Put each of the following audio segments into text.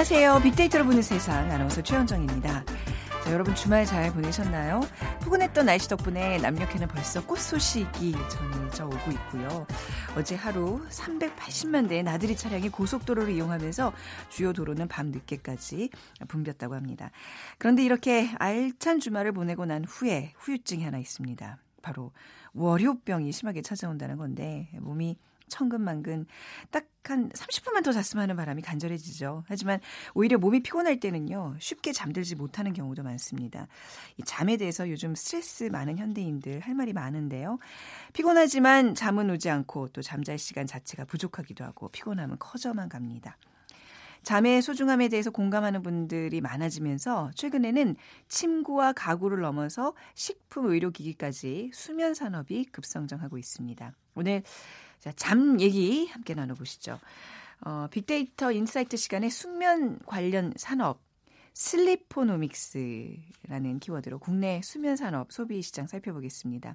안녕하세요. 빅데이터로 보는 세상 아나운서 최현정입니다. 자, 여러분 주말 잘 보내셨나요? 포근했던 날씨 덕분에 남녘에는 벌써 꽃 소식이 전해져 오고 있고요. 어제 하루 380만 대의 나들이 차량이 고속도로를 이용하면서 주요 도로는 밤 늦게까지 붐볐다고 합니다. 그런데 이렇게 알찬 주말을 보내고 난 후에 후유증이 하나 있습니다. 바로 월요병이 심하게 찾아온다는 건데 몸이 천근만근 딱 한 30분만 더 잤으면 하는 바람이 간절해지죠. 하지만 오히려 몸이 피곤할 때는요. 쉽게 잠들지 못하는 경우도 많습니다. 이 잠에 대해서 요즘 스트레스 많은 현대인들 할 말이 많은데요. 피곤하지만 잠은 오지 않고 또 잠잘 시간 자체가 부족하기도 하고 피곤함은 커져만 갑니다. 잠의 소중함에 대해서 공감하는 분들이 많아지면서 최근에는 침구와 가구를 넘어서 식품 의료기기까지 수면 산업이 급성장하고 있습니다. 오늘 자, 잠 얘기 함께 나눠보시죠. 어, 빅데이터 insight 시간에 숙면 관련 산업 sleeponomics라는 키워드로 국내 수면 산업 소비 시장 살펴보겠습니다.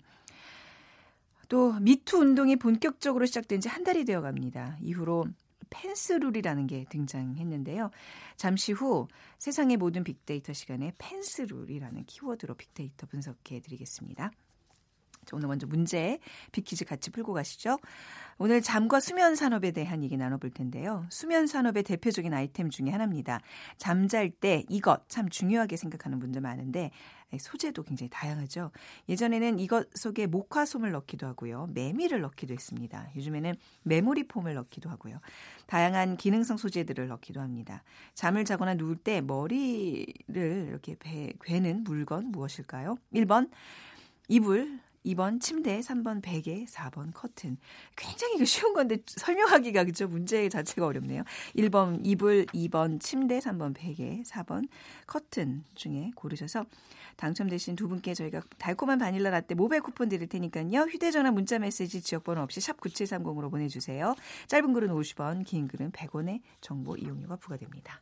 또 미투 운동이 본격적으로 시작된 지 한 달이 되어 갑니다. 이후로 Pence rule이라는 게 등장했는데요. 잠시 후 세상의 모든 빅데이터 시간에 Pence rule이라는 키워드로 빅데이터 분석해 드리겠습니다. 오늘 먼저 문제 빅퀴즈 같이 풀고 가시죠. 오늘 잠과 수면 산업에 대한 얘기 나눠볼 텐데요. 수면 산업의 대표적인 아이템 중에 하나입니다. 잠잘 때 이것 참 중요하게 생각하는 분들 많은데 소재도 굉장히 다양하죠. 예전에는 이것 속에 목화솜을 넣기도 하고요. 메밀을 넣기도 했습니다. 요즘에는 메모리 폼을 넣기도 하고요. 다양한 기능성 소재들을 넣기도 합니다. 잠을 자거나 누울 때 머리를 이렇게 배, 괴는 물건 무엇일까요? 1번 이불, 2번 침대, 3번 베개, 4번 커튼. 굉장히 쉬운 건데 설명하기가 그죠? 문제 자체가 어렵네요. 1번 이불, 2번 침대, 3번 베개, 4번 커튼 중에 고르셔서 당첨되신 두 분께 저희가 달콤한 바닐라 라떼 모바일 쿠폰 드릴 테니까요. 휴대전화 문자 메시지 지역번호 없이 샵 9730으로 보내주세요. 짧은 글은 50원, 긴 글은 100원의 정보 이용료가 부과됩니다.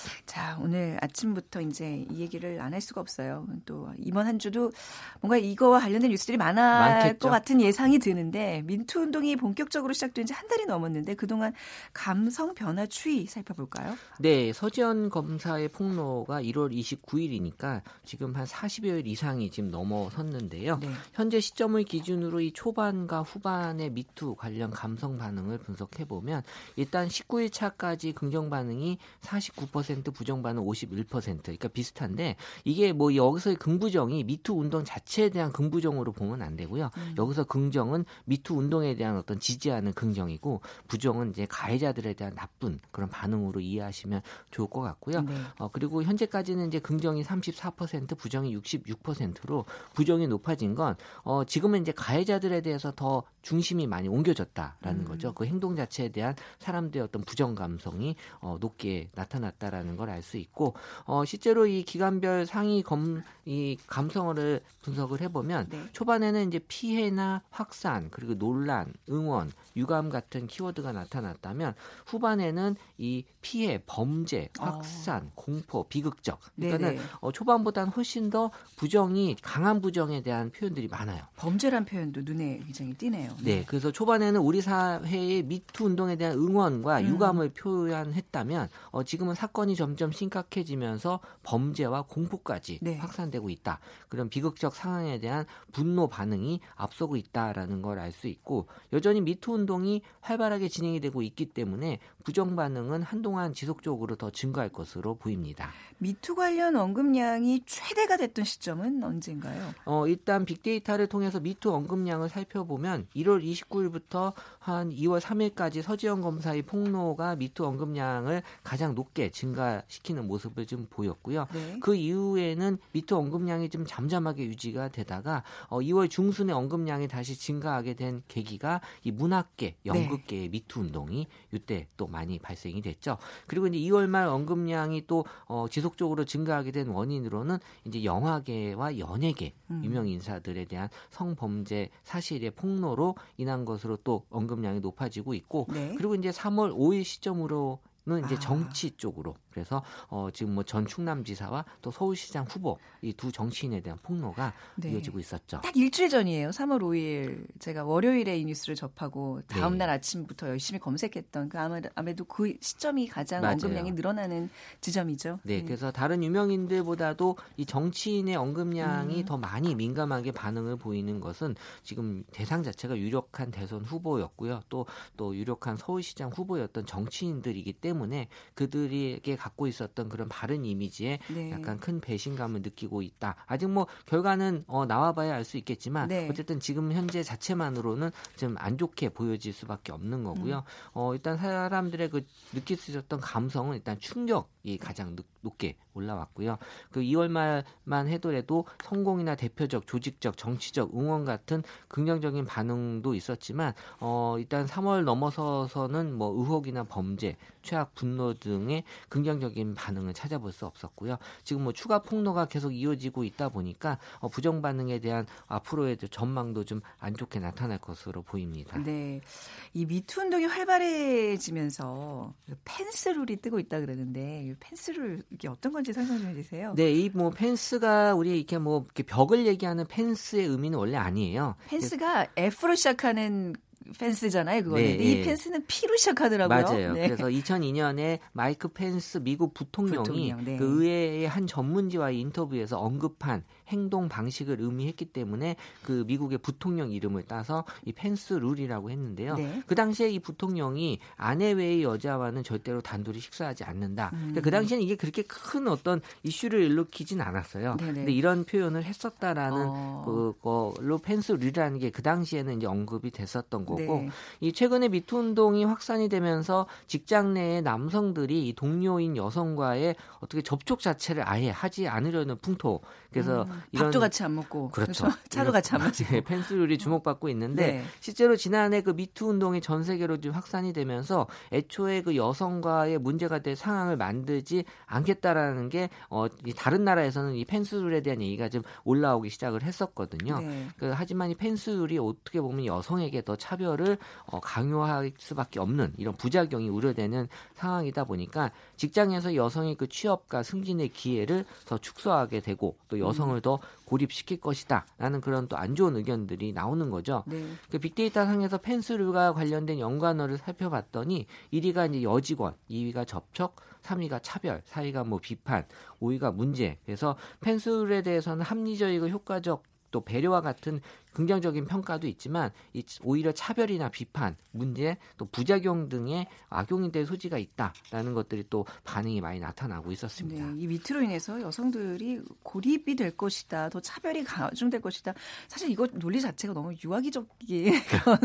자, 오늘 아침부터 이제 이 얘기를 안 할 수가 없어요. 또 이번 한 주도 뭔가 이거와 관련된 뉴스들이 많을 많겠죠. 것 같은 예상이 드는데 민투 운동이 본격적으로 시작된 지 한 달이 넘었는데 그동안 감성 변화 추이 살펴볼까요? 네, 서지현 검사의 폭로가 1월 29일이니까 지금 한 40여일 이상이 지금 넘어섰는데요. 네. 현재 시점을 기준으로 이 초반과 후반의 미투 관련 감성 반응을 분석해 해보면 일단 19일 차까지 긍정 반응이 49% 부정 반응 51% 그러니까 비슷한데 이게 뭐 여기서의 긍부정이 미투 운동 자체에 대한 긍부정으로 보면 안 되고요. 음. 여기서 긍정은 미투 운동에 대한 어떤 지지하는 긍정이고 부정은 이제 가해자들에 대한 나쁜 그런 반응으로 이해하시면 좋을 것 같고요. 네. 어, 그리고 현재까지는 이제 긍정이 34% 부정이 66%로 부정이 높아진 건 어, 지금은 이제 가해자들에 대해서 더 중심이 많이 옮겨졌다라는 음. 거죠. 그 행동 자체 자체에 대한 사람들의 어떤 부정 감성이 어, 높게 나타났다라는 걸알 수 있고 어, 실제로 이 기간별 상위 검 이 감성어를 분석을 해보면 네. 초반에는 이제 피해나 확산 그리고 논란, 응원, 유감 같은 키워드가 나타났다면 후반에는 이 피해, 범죄, 어. 확산, 어. 공포, 비극적 그러니까는 어, 초반보다는 훨씬 더 부정이 강한 부정에 대한 표현들이 많아요. 범죄란 표현도 눈에 굉장히 띄네요. 네, 네. 그래서 초반에는 우리 사회의 미투 운동에 대한 응원과 음. 유감을 표현했다면 어, 지금은 사건이 점점 심각해지면서 범죄와 공포까지 네. 확산되고 있다. 그런 비극적 상황에 대한 분노 반응이 앞서고 있다라는 걸 알 수 있고 여전히 미투 운동이 활발하게 진행이 되고 있기 때문에 부정 반응은 한동안 지속적으로 더 증가할 것으로 보입니다. 미투 관련 언급량이 최대가 됐던 시점은 언젠가요? 어, 일단 빅데이터를 통해서 미투 언급량을 살펴보면 1월 29일부터 한 2월 3일까지 서지영 검사의 폭로가 미투 언급량을 가장 높게 증가 시키는 모습을 좀 보였고요. 네. 그 이후에는 미투 언급량이 좀 잠잠하게 유지가 되다가 어, 2월 중순에 언급량이 다시 증가하게 된 계기가 이 문학계, 연극계의 네. 미투 운동이 이때 또 많이 발생이 됐죠. 그리고 이제 2월 말 언급량이 또 어, 지속적으로 증가하게 된 원인으로는 이제 영화계와 연예계 음. 유명 인사들에 대한 성범죄 사실의 폭로로 인한 것으로 또 언급량이 높아지고 있고 네. 그리고 이제 3월 5일 시점으로 는 이제 아. 정치 쪽으로 그래서 어 지금 뭐 전 충남지사와 또 서울시장 후보 이 두 정치인에 대한 폭로가 네. 이어지고 있었죠. 딱 일주일 전이에요. 3월 5일 제가 월요일에 이 뉴스를 접하고 다음 네. 날 아침부터 열심히 검색했던 그 아무래도 그 시점이 가장 맞아요. 언급량이 늘어나는 지점이죠. 네, 네, 그래서 다른 유명인들보다도 이 정치인의 언급량이 음. 더 많이 민감하게 반응을 보이는 것은 지금 대상 자체가 유력한 대선 후보였고요. 또또 또 유력한 서울시장 후보였던 정치인들이기 때문에 때문에 그들에게 갖고 있었던 그런 바른 이미지에 네. 약간 큰 배신감을 느끼고 있다. 아직 뭐 결과는 어, 나와봐야 알 수 있겠지만 네. 어쨌든 지금 현재 자체만으로는 좀 안 좋게 보여질 수밖에 없는 거고요. 음. 어, 일단 사람들의 그 느낄 수 있었던 감성은 일단 충격이 가장 높게 올라왔고요. 그 2월 말만 해도라도 성공이나 대표적 조직적 정치적 응원 같은 긍정적인 반응도 있었지만 어 일단 3월 넘어서서는 뭐 의혹이나 범죄, 최악 분노 등의 긍정적인 반응을 찾아볼 수 없었고요. 지금 뭐 추가 폭로가 계속 이어지고 있다 보니까 어 부정 반응에 대한 앞으로의 전망도 좀 안 좋게 나타날 것으로 보입니다. 네. 이 미투 운동이 활발해지면서 펜스룰이 뜨고 있다 그러는데 펜스룰 이게 어떤 건지 설명 좀 해주세요. 네, 이 뭐 펜스가 우리 이렇게 뭐 이렇게 벽을 얘기하는 펜스의 의미는 원래 아니에요. 펜스가 F로 시작하는 펜스잖아요, 그거는. 네, 이 네. 펜스는 P로 시작하더라고요. 맞아요. 네. 그래서 2002년에 마이크 펜스 미국 부통령이 부통령, 네. 그 의회의 한 전문지와의 인터뷰에서 언급한 행동 방식을 의미했기 때문에 그 미국의 부통령 이름을 따서 이 Pence rule이라고 했는데요. 네. 그 당시에 이 부통령이 아내 외의 여자와는 절대로 단둘이 식사하지 않는다. 음. 그러니까 그 당시에는 이게 그렇게 큰 어떤 이슈를 일으키진 않았어요. 네네. 근데 이런 표현을 했었다라는 어. 그걸로 Pence rule이라는 게 그 당시에는 이제 언급이 됐었던 거고 네. 이 최근에 미투 운동이 확산이 되면서 직장 내의 남성들이 이 동료인 여성과의 어떻게 접촉 자체를 아예 하지 않으려는 풍토. 그래서 음. 이런 밥도 같이 안 먹고 그렇죠. 차도 같이 안 마시고 네, 펜스룰이 주목받고 있는데 네. 실제로 지난해 그 미투 운동이 전 세계로 좀 확산이 되면서 애초에 그 여성과의 문제가 될 상황을 만들지 않겠다라는 게 어, 다른 나라에서는 이 펜스룰에 대한 얘기가 좀 올라오기 시작을 했었거든요. 네. 그, 하지만 이 펜스룰이 어떻게 보면 여성에게 더 차별을 어, 강요할 수밖에 없는 이런 부작용이 우려되는 상황이다 보니까 직장에서 여성의 그 취업과 승진의 기회를 더 축소하게 되고 또 여성을 음. 더 고립시킬 것이다 라는 그런 또 안 좋은 의견들이 나오는 거죠. 네. 그 빅데이터 상에서 펜스류가 관련된 연관어를 살펴봤더니 1위가 이제 여직원, 2위가 접촉, 3위가 차별, 4위가 뭐 비판, 5위가 문제. 그래서 펜스룰에 대해서는 합리적이고 효과적 또 배려와 같은 긍정적인 평가도 있지만 오히려 차별이나 비판, 문제, 또 부작용 등의 악용이 될 소지가 있다라는 것들이 또 반응이 많이 나타나고 있었습니다. 네, 이 밑으로 인해서 여성들이 고립이 될 것이다, 더 차별이 가중될 것이다. 사실 이거 논리 자체가 너무 유아기적인 그런,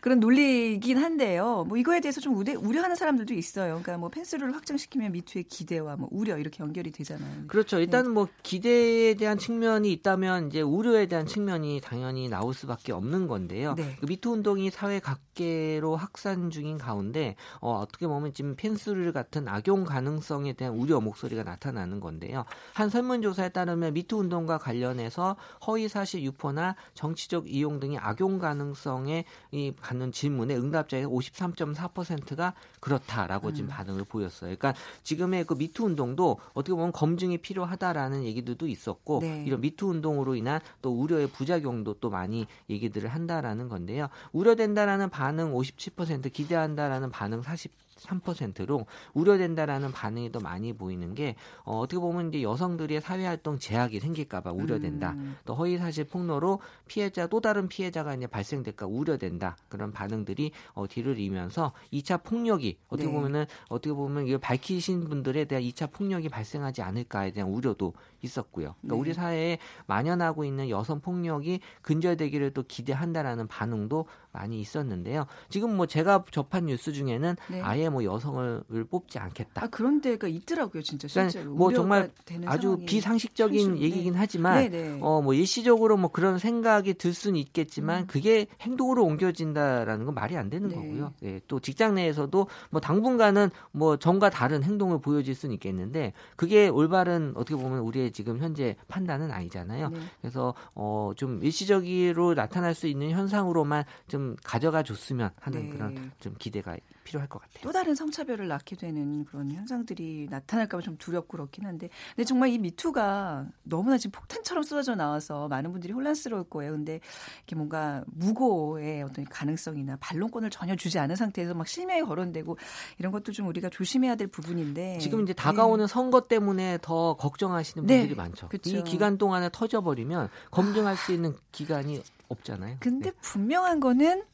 그런 논리이긴 한데요. 뭐 이거에 대해서 좀 우대, 우려하는 사람들도 있어요. 그러니까 뭐 펜스를 확장시키면 미투의 기대와 뭐 우려 이렇게 연결이 되잖아요. 그렇죠. 일단 네. 뭐 기대에 대한 측면이 있다면 이제 우려에 대한 측면이 당연히 나올 수밖에 없는 건데요. 네. 그 미투 운동이 사회 각계로 확산 중인 가운데 어, 어떻게 보면 지금 펜스를 같은 악용 가능성에 대한 우려 목소리가 나타나는 건데요. 한 설문조사에 따르면 미투 운동과 관련해서 허위 사실 유포나 정치적 이용 등의 악용 가능성에 이 받는 질문에 응답자의 53.4%가 그렇다라고 음. 지금 반응을 보였어요. 그러니까 지금의 그 미투 운동도 어떻게 보면 검증이 필요하다라는 얘기들도 있었고 네. 이런 미투 운동으로 인한 또 우려의 부작용도 또 많이 많이 얘기들을 한다라는 건데요. 우려된다라는 반응 57%, 기대한다라는 반응 40 3%로 우려된다라는 반응이 더 많이 보이는 게 어, 어떻게 보면 이제 여성들의 사회 활동 제약이 생길까봐 우려된다. 음. 또 허위 사실 폭로로 피해자 또 다른 피해자가 이제 발생될까 우려된다. 그런 반응들이 어, 뒤를 이면서 2차 폭력이 어떻게 네. 보면은 어떻게 보면 이걸 밝히신 분들에 대한 2차 폭력이 발생하지 않을까에 대한 우려도 있었고요. 그러니까 네. 우리 사회에 만연하고 있는 여성 폭력이 근절되기를 또 기대한다라는 반응도 많이 있었는데요. 지금 뭐 제가 접한 뉴스 중에는 네. 아예 뭐 여성을 뽑지 않겠다. 아 그런 데가 있더라고요, 진짜 그러니까 실제로. 뭐 정말 아주 비상식적인 현실, 얘기긴 네. 하지만 네, 어 뭐 일시적으로 뭐 그런 생각이 들 수는 있겠지만 음. 그게 행동으로 옮겨진다라는 건 말이 안 되는 네. 거고요. 예, 또 직장 내에서도 뭐 당분간은 뭐 전과 다른 행동을 보여질 수는 있겠는데 그게 올바른 어떻게 보면 우리의 지금 현재 판단은 아니잖아요. 네. 그래서 어 좀 일시적으로 나타날 수 있는 현상으로만 좀 가져가 줬으면 하는 네. 그런 좀 기대가 필요할 것 같아요. 또 다른 성차별을 낳게 되는 그런 현상들이 나타날까 봐 좀 두렵고 그렇긴 한데 근데 정말 이 미투가 너무나 지금 폭탄처럼 쏟아져 나와서 많은 분들이 혼란스러울 거예요. 근데 이렇게 뭔가 무고의 어떤 가능성이나 반론권을 전혀 주지 않은 상태에서 막 실명이 거론되고 이런 것도 좀 우리가 조심해야 될 부분인데 지금 이제 다가오는 네. 선거 때문에 더 걱정하시는 분들이 네. 많죠. 그쵸. 이 기간 동안에 터져버리면 검증할 수 있는 기간이 없잖아요. 근데 네. 분명한 거는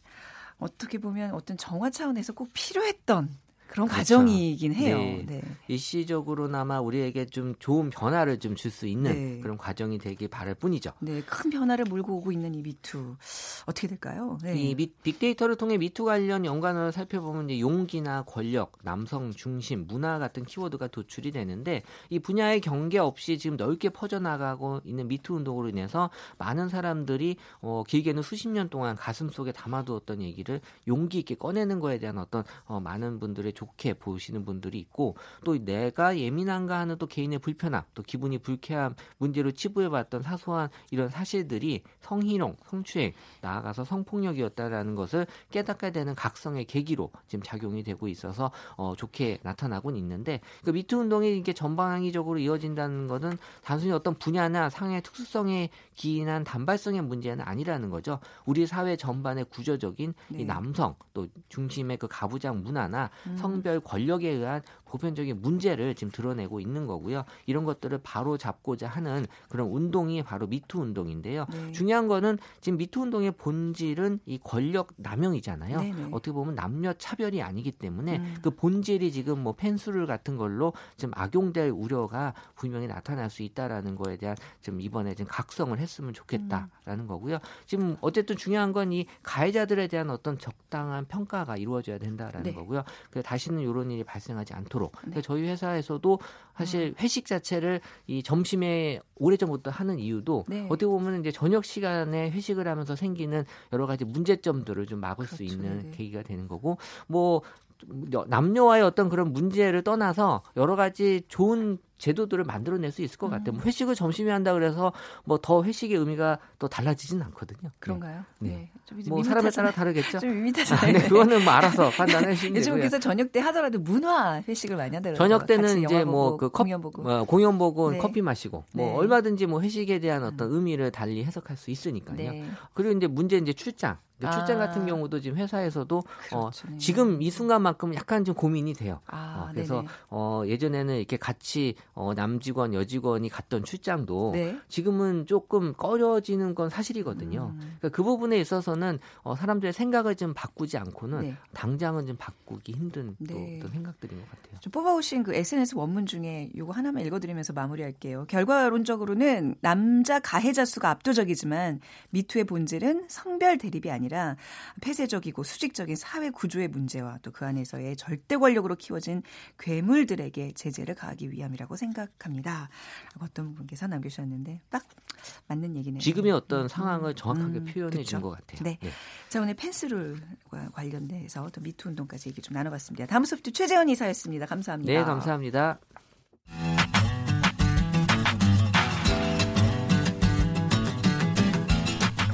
어떻게 보면 어떤 정화 차원에서 꼭 필요했던 그런 그렇죠. 과정이긴 해요. 네. 네. 일시적으로나마 우리에게 좀 좋은 변화를 좀 줄 수 있는 네. 그런 과정이 되길 바랄 뿐이죠. 네, 큰 변화를 몰고 오고 있는 이 미투 어떻게 될까요? 네. 이 미, 빅데이터를 통해 미투 관련 연관을 살펴보면 이제 용기나 권력, 남성 중심, 문화 같은 키워드가 도출이 되는데 이 분야의 경계 없이 지금 넓게 퍼져나가고 있는 미투 운동으로 인해서 많은 사람들이 어, 길게는 수십 년 동안 가슴 속에 담아두었던 얘기를 용기 있게 꺼내는 거에 대한 어떤 어, 많은 분들의 좋게 보시는 분들이 있고 또 내가 예민한가 하는 또 개인의 불편함 또 기분이 불쾌함 문제로 치부해봤던 사소한 이런 사실들이 성희롱, 성추행 나아가서 성폭력이었다라는 것을 깨닫게 되는 각성의 계기로 지금 작용이 되고 있어서 어, 좋게 나타나곤 있는데 그 미투 운동이 이게 전방위적으로 이어진다는 것은 단순히 어떤 분야나 상의 특수성에 기인한 단발성의 문제는 아니라는 거죠. 우리 사회 전반의 구조적인 네. 이 남성 또 중심의 그 가부장 문화나 음. 성별 권력에 의한 보편적인 문제를 지금 드러내고 있는 거고요. 이런 것들을 바로 잡고자 하는 그런 운동이 바로 미투 운동인데요. 네. 중요한 거는 지금 미투 운동의 본질은 이 권력 남용이잖아요. 네 네. 어떻게 보면 남녀 차별이 아니기 때문에 음. 그 본질이 지금 뭐 펜수를 같은 걸로 좀 악용될 우려가 분명히 나타날 수 있다라는 거에 대한 좀 이번에 좀 각성을 했으면 좋겠다라는 음. 거고요. 지금 어쨌든 중요한 건 이 가해자들에 대한 어떤 적당한 평가가 이루어져야 된다라는 네. 거고요. 그 다시는 이런 일이 발생하지 않도록 네. 그러니까 저희 회사에서도 사실 음. 회식 자체를 이 점심에 오래전부터 하는 이유도 네. 어떻게 보면 이제 저녁 시간에 회식을 하면서 생기는 여러 가지 문제점들을 좀 막을 그렇죠. 수 있는 네. 계기가 되는 거고 뭐 남녀와의 어떤 그런 문제를 떠나서 여러 가지 좋은 제도들을 만들어낼 수 있을 것 같아요. 뭐 음. 회식을 점심에 한다 그래서 뭐 더 회식의 의미가 또 달라지진 않거든요. 그런가요? 네. 네. 뭐 사람에 따라 다르겠죠. 좀 밋밋하잖아요. 아, 네, 그거는 뭐 알아서 판단하시면 되고요. 요즘 그래서 저녁 때 하더라도 문화 회식을 많이 하더라고요. 저녁 때는 이제 뭐그 공연 보고, 어, 공연 보고 네. 커피 마시고 뭐 네. 얼마든지 뭐 회식에 대한 어떤 음. 의미를 달리 해석할 수 있으니까요. 네. 그리고 이제 문제 이제 출장 출장 아. 같은 경우도 지금 회사에서도 어, 그렇죠. 어, 지금 이 순간만큼 약간 좀 고민이 돼요. 아, 어, 그래서 어, 예전에는 이렇게 같이 어, 남직원 여직원이 갔던 출장도 네. 지금은 조금 꺼려지는 건 사실이거든요. 음. 그러니까 그 부분에 있어서는 어, 사람들의 생각을 좀 바꾸지 않고는 네. 당장은 좀 바꾸기 힘든 네. 또 생각들인 것 같아요. 좀 뽑아오신 그 SNS 원문 중에 이거 하나만 읽어드리면서 마무리할게요. 결과론적으로는 남자 가해자 수가 압도적이지만 미투의 본질은 성별 대립이 아니라 폐쇄적이고 수직적인 사회 구조의 문제와 또 그 안에서의 절대 권력으로 키워진 괴물들에게 제재를 가하기 위함이라고 생각합니다. 어떤 분께서 남겨주셨는데 딱 맞는 얘기네요. 지금의 어떤 음, 상황을 정확하게 음, 표현해 준 것 같아요. 네. 네. 자 오늘 펜스룰과 관련돼서 또 미투 운동까지 얘기 좀 나눠봤습니다. 다음 소프트 최재원 이사였습니다. 감사합니다. 네, 감사합니다.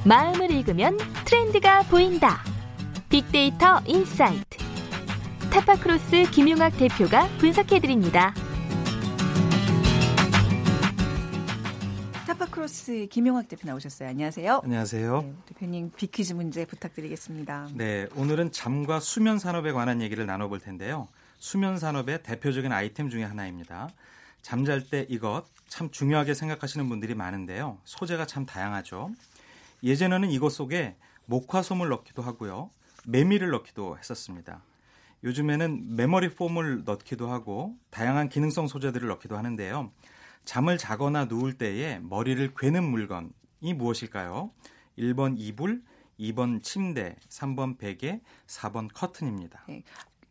마음을 읽으면 트렌드가 보인다. 빅데이터 insight. 타파크로스 김용학 대표가 분석해드립니다. 크로스 김용학 대표 나오셨어요. 안녕하세요. 안녕하세요. 네, 대표님 비퀴즈 문제 부탁드리겠습니다. 네, 오늘은 잠과 수면 산업에 관한 얘기를 나눠볼 텐데요. 수면 산업의 대표적인 아이템 중에 하나입니다. 잠잘 때 이것 참 중요하게 생각하시는 분들이 많은데요. 소재가 참 다양하죠. 예전에는 이것 속에 목화솜을 넣기도 하고요. 메밀을 넣기도 했었습니다. 요즘에는 메모리 폼을 넣기도 하고 다양한 기능성 소재들을 넣기도 하는데요. 잠을 자거나 누울 때에 머리를 괴는 물건이 무엇일까요? 1번 이불, 2번 침대, 3번 베개, 4번 커튼입니다. 네.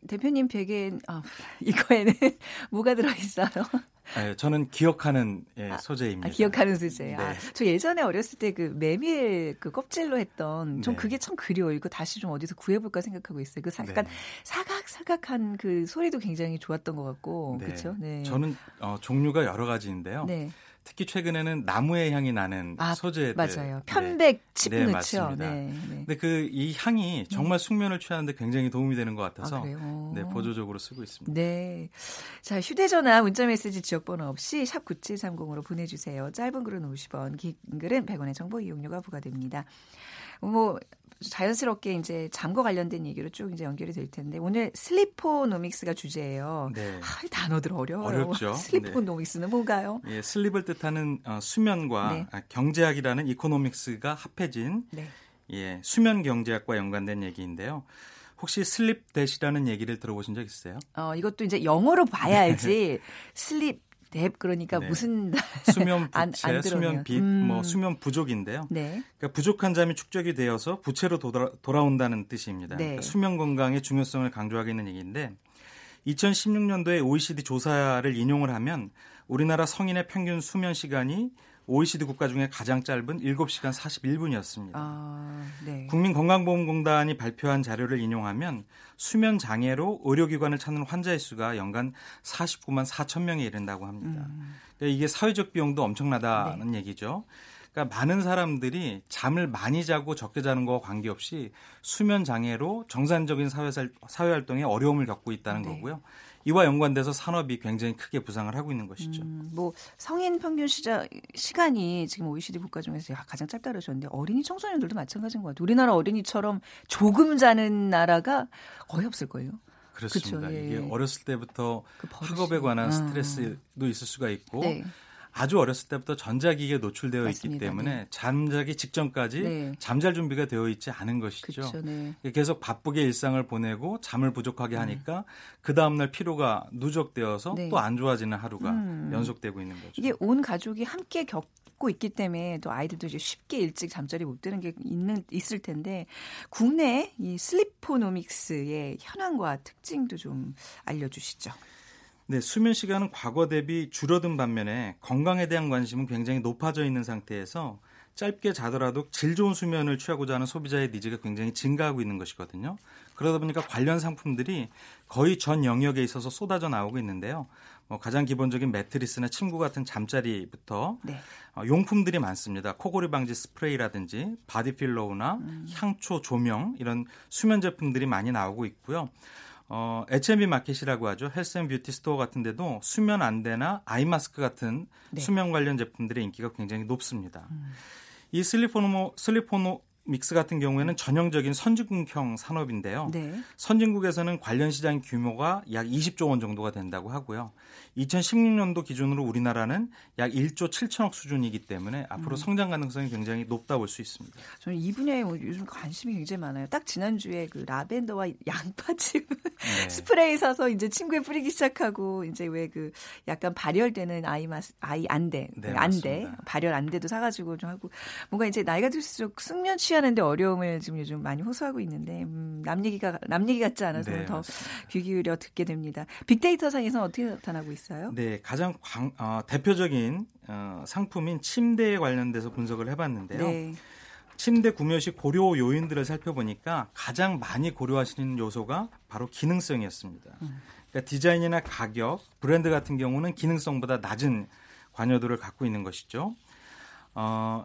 대표님 베개 아, 이거에는 뭐가 들어 있어요? 네, 저는 기억하는 예, 아, 소재입니다. 아, 기억하는 소재. 아, 네. 아, 저 예전에 어렸을 때 그 메밀 그 껍질로 했던 좀 네. 그게 참 그리워. 이거 다시 좀 어디서 구해볼까 생각하고 있어요. 그 약간 네. 사각사각한 그 소리도 굉장히 좋았던 것 같고, 네. 그렇죠? 네. 저는 어, 종류가 여러 가지인데요. 네. 특히 최근에는 나무의 향이 나는 아, 소재들 맞아요. 편백 칩 네, 네, 맞습니다. 네, 네. 근데 그 이 향이 정말 숙면을 취하는데 굉장히 도움이 되는 것 같아서 아, 네, 보조적으로 쓰고 있습니다. 네. 자, 휴대 전화 문자 메시지 지역 번호 없이 샵 9730으로 보내 주세요. 짧은 글은 50원, 긴 글은 100원의 정보 이용료가 부과됩니다. 뭐 자연스럽게 이제 잠과 관련된 얘기로 쭉 이제 연결이 될 텐데 오늘 슬리포노믹스가 주제예요. 네. 아, 단어들 어려워요. 어렵죠. 슬리포노믹스는 네. 뭔가요? 예, sleep을 뜻하는 어, 수면과 네. 아, 경제학이라는 economics가 합해진 네. 예, 수면 경제학과 연관된 얘기인데요. 혹시 sleep debt이라는 얘기를 들어보신 적 있어요? 어, 이것도 이제 영어로 봐야지 sleep debt 그러니까 네. 무슨 수면 부채, 안, 안 수면 빚, 음. 뭐 수면 부족인데요. 네. 그러니까 부족한 잠이 축적이 되어서 부채로 돌아, 돌아온다는 뜻입니다. 네. 그러니까 수면 건강의 중요성을 강조하겠는 얘기인데 2016년도에 OECD 조사를 인용을 하면 우리나라 성인의 평균 수면 시간이 OECD 국가 중에 가장 짧은 7시간 41분이었습니다. 아, 네. 국민건강보험공단이 발표한 자료를 인용하면 수면 장애로 의료기관을 찾는 환자의 수가 연간 49만 4천 명에 이른다고 합니다. 음. 그러니까 이게 사회적 비용도 엄청나다는 네. 얘기죠. 그러니까 많은 사람들이 잠을 많이 자고 적게 자는 거와 관계없이 수면 장애로 정상적인 사회 활동에 어려움을 겪고 있다는 네. 거고요. 이와 연관돼서 산업이 굉장히 크게 부상을 하고 있는 것이죠. 음, 뭐 성인 평균 시자, 시간이 지금 OECD 국가 중에서 가장 짧다 그러셨는데 어린이 청소년들도 마찬가지인 것 같아요. 우리나라 어린이처럼 조금 자는 나라가 거의 없을 거예요. 그렇습니다. 그렇죠. 예. 이게 어렸을 때부터 그 학업에 관한 아. 스트레스도 있을 수가 있고 네. 아주 어렸을 때부터 전자기기에 노출되어 맞습니다. 있기 때문에 네. 잠자기 직전까지 네. 잠잘 준비가 되어 있지 않은 것이죠. 그쵸, 네. 계속 바쁘게 일상을 보내고 잠을 부족하게 음. 하니까 음. 그 다음날 피로가 누적되어서 네. 또안 좋아지는 하루가 음. 연속되고 있는 거죠. 이게 온 가족이 함께 겪고 있기 때문에 또 아이들도 이제 쉽게 일찍 잠자리 못 드는 게 있는 있을 텐데 국내 이 슬리포노믹스의 현황과 특징도 좀 알려주시죠. 네, 수면 시간은 과거 대비 줄어든 반면에 건강에 대한 관심은 굉장히 높아져 있는 상태에서 짧게 자더라도 질 좋은 수면을 취하고자 하는 소비자의 니즈가 굉장히 증가하고 있는 것이거든요. 그러다 보니까 관련 상품들이 거의 전 영역에 있어서 쏟아져 나오고 있는데요. 뭐 가장 기본적인 매트리스나 침구 같은 잠자리부터 네. 어, 용품들이 많습니다. 코골이 방지 스프레이라든지 body pillow나 음. 향초 조명 이런 수면 제품들이 많이 나오고 있고요. 어, H&B 마켓이라고 하죠. health and beauty store 같은 데도 수면 안대나 eye mask 같은 네. 수면 관련 제품들의 인기가 굉장히 높습니다. 음. 이 슬리포노 슬리포노 믹스 같은 경우에는 전형적인 선진국형 산업인데요. 네. 선진국에서는 관련 시장 규모가 약 20조 원 정도가 된다고 하고요. 2016년도 기준으로 우리나라는 약 1조 7천억 수준이기 때문에 앞으로 음. 성장 가능성이 굉장히 높다 볼 수 있습니다. 저는 이 분야에 뭐 요즘 관심이 굉장히 많아요. 딱 지난주에 그 라벤더와 양파즙 네. 스프레이 사서 이제 친구에 뿌리기 시작하고 이제 왜 그 약간 발열되는 아이 마스 아이 안대 네, 그 안대 발열 안대도 사가지고 좀 하고 뭔가 이제 나이가 들수록 숙면 취하는데 어려움을 지금 요즘 많이 호소하고 있는데 음, 남 얘기가 남 얘기 같지 않아서 네, 더귀 기울여 듣게 됩니다. 빅데이터 상에서는 어떻게 나타나고 있어요? 있어요? 네, 가장 광, 어, 대표적인 어, 상품인 침대에 관련돼서 분석을 해봤는데요. 네. 침대 구매 시 고려 요인들을 살펴보니까 가장 많이 고려하시는 요소가 바로 기능성이었습니다. 음. 그러니까 디자인이나 가격, 브랜드 같은 경우는 기능성보다 낮은 관여도를 갖고 있는 것이죠. 어,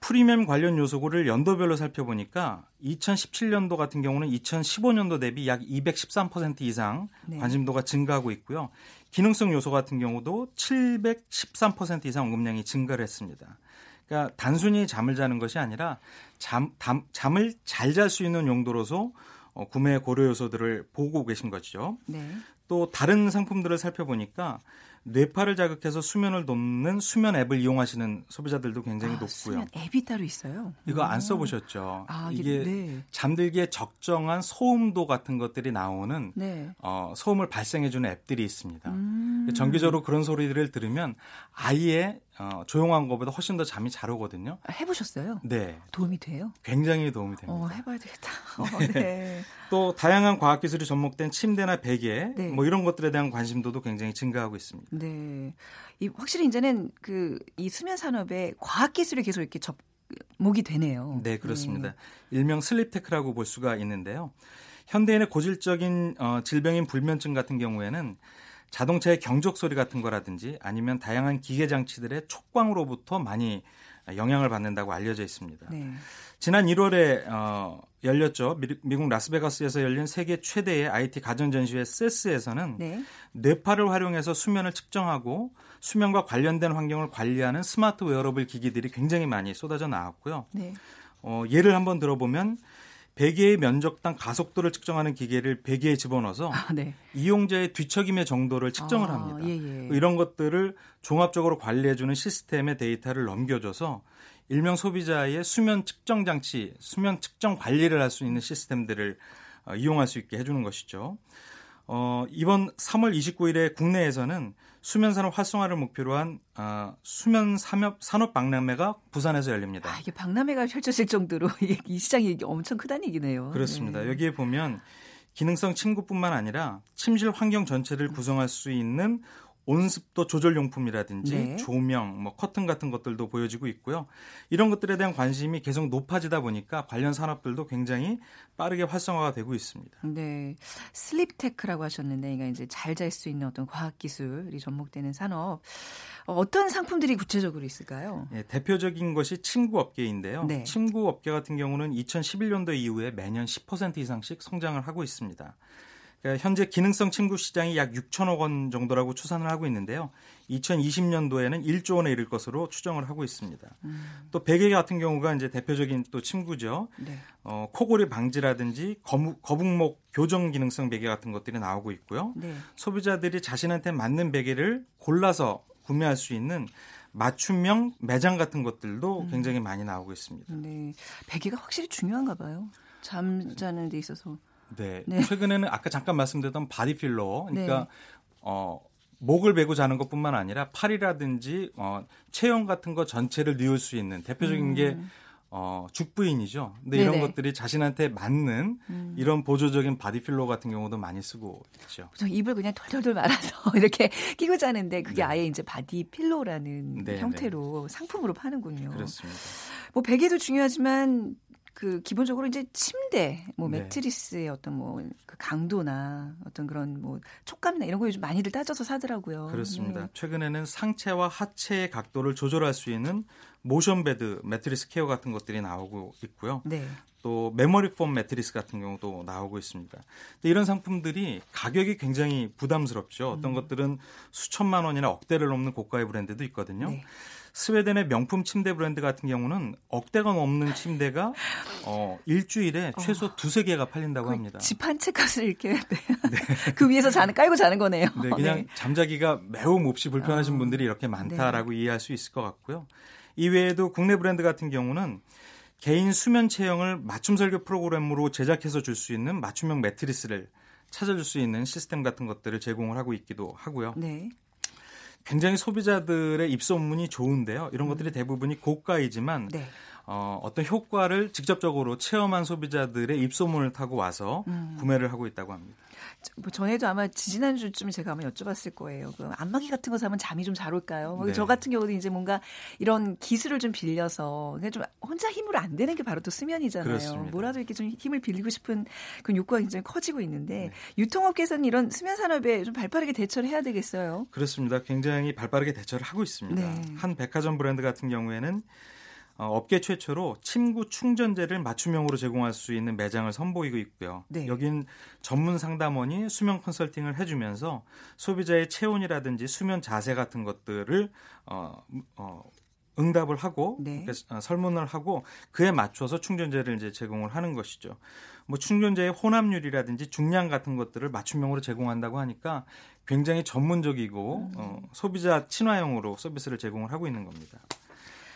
프리미엄 관련 요소를 연도별로 살펴보니까 2017년도 같은 경우는 2015년도 대비 약 213% 이상 네. 관심도가 증가하고 있고요. 기능성 요소 같은 경우도 713% 이상 언급량이 증가를 했습니다. 그러니까 단순히 잠을 자는 것이 아니라 잠, 담, 잠을 잘 잘 수 있는 용도로서 어, 구매 고려 요소들을 보고 계신 거죠. 네. 또 다른 상품들을 살펴보니까 뇌파를 자극해서 수면을 돕는 수면 앱을 이용하시는 소비자들도 굉장히 아, 높고요. 수면 앱이 따로 있어요. 이거 안 써보셨죠? 아, 이게 네. 잠들기에 적정한 소음도 같은 것들이 나오는 네. 어, 소음을 발생해주는 앱들이 있습니다. 음. 정기적으로 그런 소리들을 들으면 아예 어, 조용한 것보다 훨씬 더 잠이 잘 오거든요. 아, 해보셨어요? 네. 도움이 돼요? 굉장히 도움이 됩니다. 어, 해봐야 되겠다. 어, 네. 또 다양한 과학 기술이 접목된 침대나 베개 네. 뭐 이런 것들에 대한 관심도도 굉장히 증가하고 있습니다. 네. 이 확실히 이제는 그 이 수면 산업에 과학 기술이 계속 이렇게 접목이 되네요. 네, 그렇습니다. 네. 일명 sleep tech라고 볼 수가 있는데요. 현대인의 고질적인 어, 질병인 불면증 같은 경우에는 자동차의 경적 소리 같은 거라든지 아니면 다양한 기계 장치들의 촉광으로부터 많이 영향을 받는다고 알려져 있습니다. 네. 지난 1월에 어, 열렸죠. 미, 국 라스베가스에서 열린 세계 최대의 IT 가전 전시회 CES에서는 네. 뇌파를 활용해서 수면을 측정하고 수면과 관련된 환경을 관리하는 smart wearable 기기들이 굉장히 많이 쏟아져 나왔고요. 네. 어, 예를 한번 들어보면 베개의 면적당 가속도를 측정하는 기계를 베개에 집어넣어서 아, 네. 이용자의 뒤척임의 정도를 측정을 아, 합니다. 예, 예. 이런 것들을 종합적으로 관리해주는 시스템의 데이터를 넘겨줘서 일명 소비자의 수면 측정 장치, 수면 측정 관리를 할 수 있는 시스템들을 어, 이용할 수 있게 해주는 것이죠. 어, 이번 3월 29일에 국내에서는 수면 산업 활성화를 목표로 한 어, 수면 산업 산업 박람회가 부산에서 열립니다. 아, 이게 박람회가 펼쳐질 정도로 이 시장이 엄청 크다는 얘기네요. 그렇습니다. 네. 여기에 보면 기능성 침구뿐만 아니라 침실 환경 전체를 구성할 수 있는 온습도 조절 용품이라든지 네. 조명, 뭐 커튼 같은 것들도 보여지고 있고요. 이런 것들에 대한 관심이 계속 높아지다 보니까 관련 산업들도 굉장히 빠르게 활성화가 되고 있습니다. 네, sleep tech라고 하셨는데, 이게 이제 잘 잘 수 있는 어떤 과학 기술이 접목되는 산업. 어떤 상품들이 구체적으로 있을까요? 네, 대표적인 것이 침구 업계인데요. 네. 침구 업계 같은 경우는 2011년도 이후에 매년 10% 이상씩 성장을 하고 있습니다. 그러니까 현재 기능성 침구 시장이 약 6천억 원 정도라고 추산을 하고 있는데요. 2020년도에는 1조 원에 이를 것으로 추정을 하고 있습니다. 음. 또 베개 같은 경우가 이제 대표적인 또 침구죠. 네. 어, 코골이 방지라든지 거북, 거북목 교정 기능성 베개 같은 것들이 나오고 있고요. 네. 소비자들이 자신한테 맞는 베개를 골라서 구매할 수 있는 맞춤형 매장 같은 것들도 음. 굉장히 많이 나오고 있습니다. 네. 베개가 확실히 중요한가 봐요. 잠자는 데 있어서. 네. 네. 최근에는 아까 잠깐 말씀드렸던 body pillow, 그러니까 네. 어 목을 베고 자는 것뿐만 아니라 팔이라든지 어 체형 같은 거 전체를 뉘울 수 있는 대표적인 음. 게 어, 죽부인이죠. 근데 네네. 이런 것들이 자신한테 맞는 음. 이런 보조적인 body pillow 같은 경우도 많이 쓰고 있죠. 이불 그냥 털털털 말아서 이렇게 끼고 자는데 그게 네. 아예 이제 body pillow라는 네, 형태로 네. 상품으로 파는군요. 그렇습니다. 뭐 베개도 중요하지만 그 기본적으로 이제 침대, 뭐 네. 매트리스의 어떤 뭐 그 강도나 어떤 그런 뭐 촉감이나 이런 거 요즘 많이들 따져서 사더라고요. 그렇습니다. 네. 최근에는 상체와 하체의 각도를 조절할 수 있는 motion bed, 매트리스 care 같은 것들이 나오고 있고요. 네. 또 memory foam 매트리스 같은 경우도 나오고 있습니다. 이런 상품들이 가격이 굉장히 부담스럽죠. 어떤 음. 것들은 수천만 원이나 억대를 넘는 고가의 브랜드도 있거든요. 네. 스웨덴의 명품 침대 브랜드 같은 경우는 억대가 넘는 침대가 어, 일주일에 어. 최소 어. 두세 개가 팔린다고 그 합니다. 집 한 채 값을 이렇게 네. 그 위에서 자는 깔고 자는 거네요. 네, 그냥 네. 잠자기가 매우 몹시 불편하신 어. 분들이 이렇게 많다라고 네. 이해할 수 있을 것 같고요. 이외에도 국내 브랜드 같은 경우는 개인 수면 체형을 맞춤 설계 프로그램으로 제작해서 줄 수 있는 맞춤형 매트리스를 찾아줄 수 있는 시스템 같은 것들을 제공을 하고 있기도 하고요. 네. 굉장히 소비자들의 입소문이 좋은데요. 이런 음. 것들이 대부분이 고가이지만 네. 어, 어떤 효과를 직접적으로 체험한 소비자들의 입소문을 타고 와서 음. 구매를 하고 있다고 합니다. 뭐 전에도 아마 지난주쯤 제가 아마 여쭤봤을 거예요. 그 안마기 같은 거 사면 잠이 좀 잘 올까요? 뭐 네. 저 같은 경우도 이제 뭔가 이런 기술을 좀 빌려서 그냥 좀 혼자 힘으로 안 되는 게 바로 또 수면이잖아요. 그렇습니다. 뭐라도 이렇게 좀 힘을 빌리고 싶은 그런 욕구가 굉장히 커지고 있는데 네. 유통업계에서는 이런 수면 산업에 좀 발빠르게 대처를 해야 되겠어요. 그렇습니다. 굉장히 발빠르게 대처를 하고 있습니다. 네. 한 백화점 브랜드 같은 경우에는 어, 업계 최초로 침구 충전재를 맞춤형으로 제공할 수 있는 매장을 선보이고 있고요. 네. 여긴 전문 상담원이 수면 컨설팅을 해주면서 소비자의 체온이라든지 수면 자세 같은 것들을 어, 어, 응답을 하고 네. 어, 설문을 하고 그에 맞춰서 충전재를 이제 제공을 하는 것이죠. 뭐 충전재의 혼합률이라든지 중량 같은 것들을 맞춤형으로 제공한다고 하니까 굉장히 전문적이고 음. 어, 소비자 친화형으로 서비스를 제공을 하고 있는 겁니다.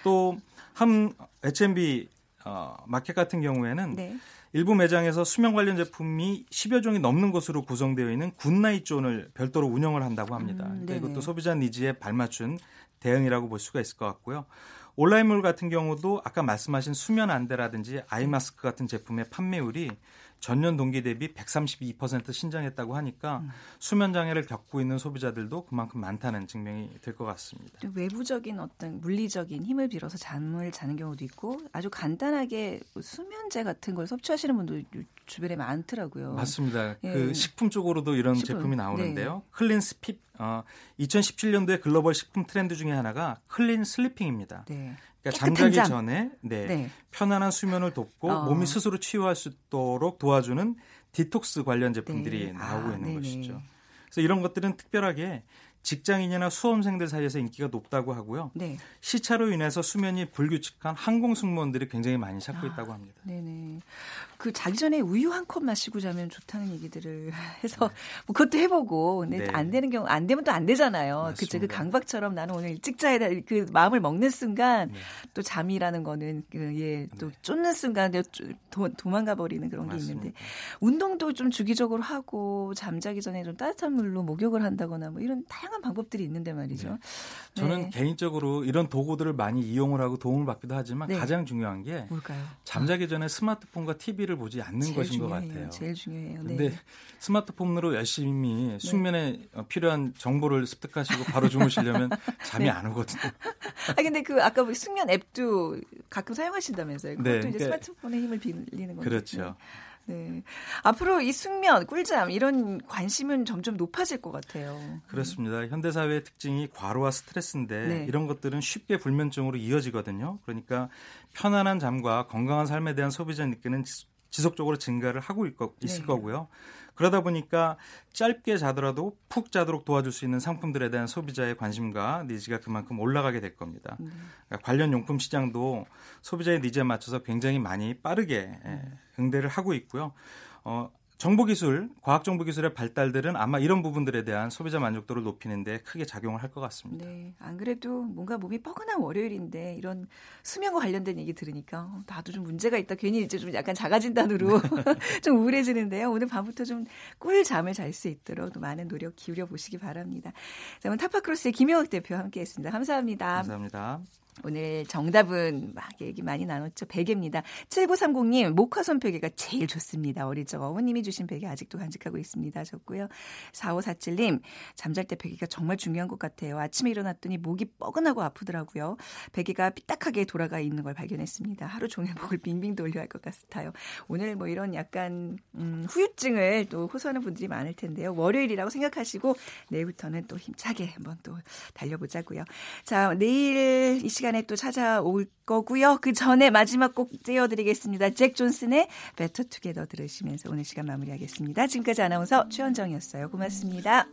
또 한 H&B 어, 마켓 같은 경우에는 네. 일부 매장에서 수면 관련 제품이 10여 종이 넘는 것으로 구성되어 있는 good night zone을 별도로 운영을 한다고 합니다. 음, 그러니까 이것도 소비자 needs에 발맞춘 대응이라고 볼 수가 있을 것 같고요. 온라인몰 같은 경우도 아까 말씀하신 수면 안대라든지 eye mask 같은 제품의 판매율이 전년 동기 대비 132% 신장했다고 하니까 음. 수면 장애를 겪고 있는 소비자들도 그만큼 많다는 증명이 될 것 같습니다. 외부적인 어떤 물리적인 힘을 빌어서 잠을 자는 경우도 있고 아주 간단하게 수면제 같은 걸 섭취하시는 분도 주변에 많더라고요. 맞습니다. 예. 그 식품 쪽으로도 이런 식품. 제품이 나오는데요. 네. clean sleep 어, 2017년도에 글로벌 식품 트렌드 중에 하나가 clean sleeping입니다. 네. 그러니까 잠자기 잠. 전에 네, 네. 편안한 수면을 돕고 어. 몸이 스스로 치유할 수 있도록 도와주는 디톡스 관련 제품들이 네. 나오고 아, 있는 네네. 것이죠. 그래서 이런 것들은 특별하게 직장인이나 수험생들 사이에서 인기가 높다고 하고요. 네. 시차로 인해서 수면이 불규칙한 항공 승무원들이 굉장히 많이 찾고 아, 있다고 합니다. 네네. 그 자기 전에 우유 한 컵 마시고 자면 좋다는 얘기들을 해서 네. 뭐 그것도 해보고 근데 네. 안 되는 경우 안 되면 또 안 되잖아요. 그쵸 그 강박처럼 나는 오늘 일찍 자야 돼. 그 마음을 먹는 순간 네. 또 잠이라는 거는 그 예또 네. 쫓는 순간 도, 도망가 버리는 그런 게 맞습니다. 있는데 운동도 좀 주기적으로 하고 잠자기 전에 좀 따뜻한 물로 목욕을 한다거나 뭐 이런 다양한 방법들이 있는데 말이죠. 네. 저는 네. 개인적으로 이런 도구들을 많이 이용을 하고 도움을 받기도 하지만 가장 중요한 게 뭘까요? 잠자기 전에 스마트폰과 TV를 보지 않는 것인 중요해요. 것 같아요. 제일 중요해요. 근데 네. 스마트폰으로 열심히 네. 숙면에 네. 필요한 정보를 습득하시고 바로 주무시려면 잠이 네. 안 오거든요. 아 근데 그 아까 뭐 숙면 앱도 가끔 사용하신다면서요? 그것도 네, 이제 그러니까, 스마트폰의 힘을 빌리는 거죠. 그렇죠. 네. 앞으로 이 숙면, 꿀잠 이런 관심은 점점 높아질 것 같아요. 그렇습니다. 현대 사회의 특징이 과로와 스트레스인데 네. 이런 것들은 쉽게 불면증으로 이어지거든요. 그러니까 편안한 잠과 건강한 삶에 대한 소비자 느끼는 지속적으로 증가를 하고 있을 네. 거고요. 그러다 보니까 짧게 자더라도 푹 자도록 도와줄 수 있는 상품들에 대한 소비자의 관심과 니즈가 그만큼 올라가게 될 겁니다. 음. 그러니까 관련 용품 시장도 소비자의 니즈에 맞춰서 굉장히 많이 빠르게 음. 응대를 하고 있고요. 어, 정보기술, 과학정보기술의 발달들은 아마 이런 부분들에 대한 소비자 만족도를 높이는데 크게 작용을 할 것 같습니다. 네, 안 그래도 뭔가 몸이 뻐근한 월요일인데 이런 수면과 관련된 얘기 들으니까 어, 나도 좀 문제가 있다. 괜히 이제 좀 약간 작아진단으로 좀 우울해지는데요. 오늘 밤부터 좀 꿀잠을 잘 수 있도록 또 많은 노력 기울여 보시기 바랍니다. 자, 오늘 타파크로스의 김영학 대표 함께했습니다. 감사합니다. 감사합니다. 오늘 정답은 막 얘기 많이 나눴죠. 베개입니다. 7930님, 목화선 베개가 제일 좋습니다. 어릴 적 어머님이 주신 베개 아직도 간직하고 있습니다. 하셨고요. 4547님, 잠잘 때 베개가 정말 중요한 것 같아요. 아침에 일어났더니 목이 뻐근하고 아프더라고요. 베개가 삐딱하게 돌아가 있는 걸 발견했습니다. 하루 종일 목을 빙빙 돌려야 할것 같아요. 오늘 뭐 이런 약간 음, 후유증을 또 호소하는 분들이 많을 텐데요. 월요일이라고 생각하시고 내일부터는 또 힘차게 한번 또 달려보자고요. 자, 내일 이 시간 시간에 또 찾아올 거고요. 그 전에 마지막 곡 띄워드리겠습니다. 잭 존슨의 Better Together 들으시면서 오늘 시간 마무리하겠습니다. 지금까지 아나운서 최현정이었어요. 고맙습니다.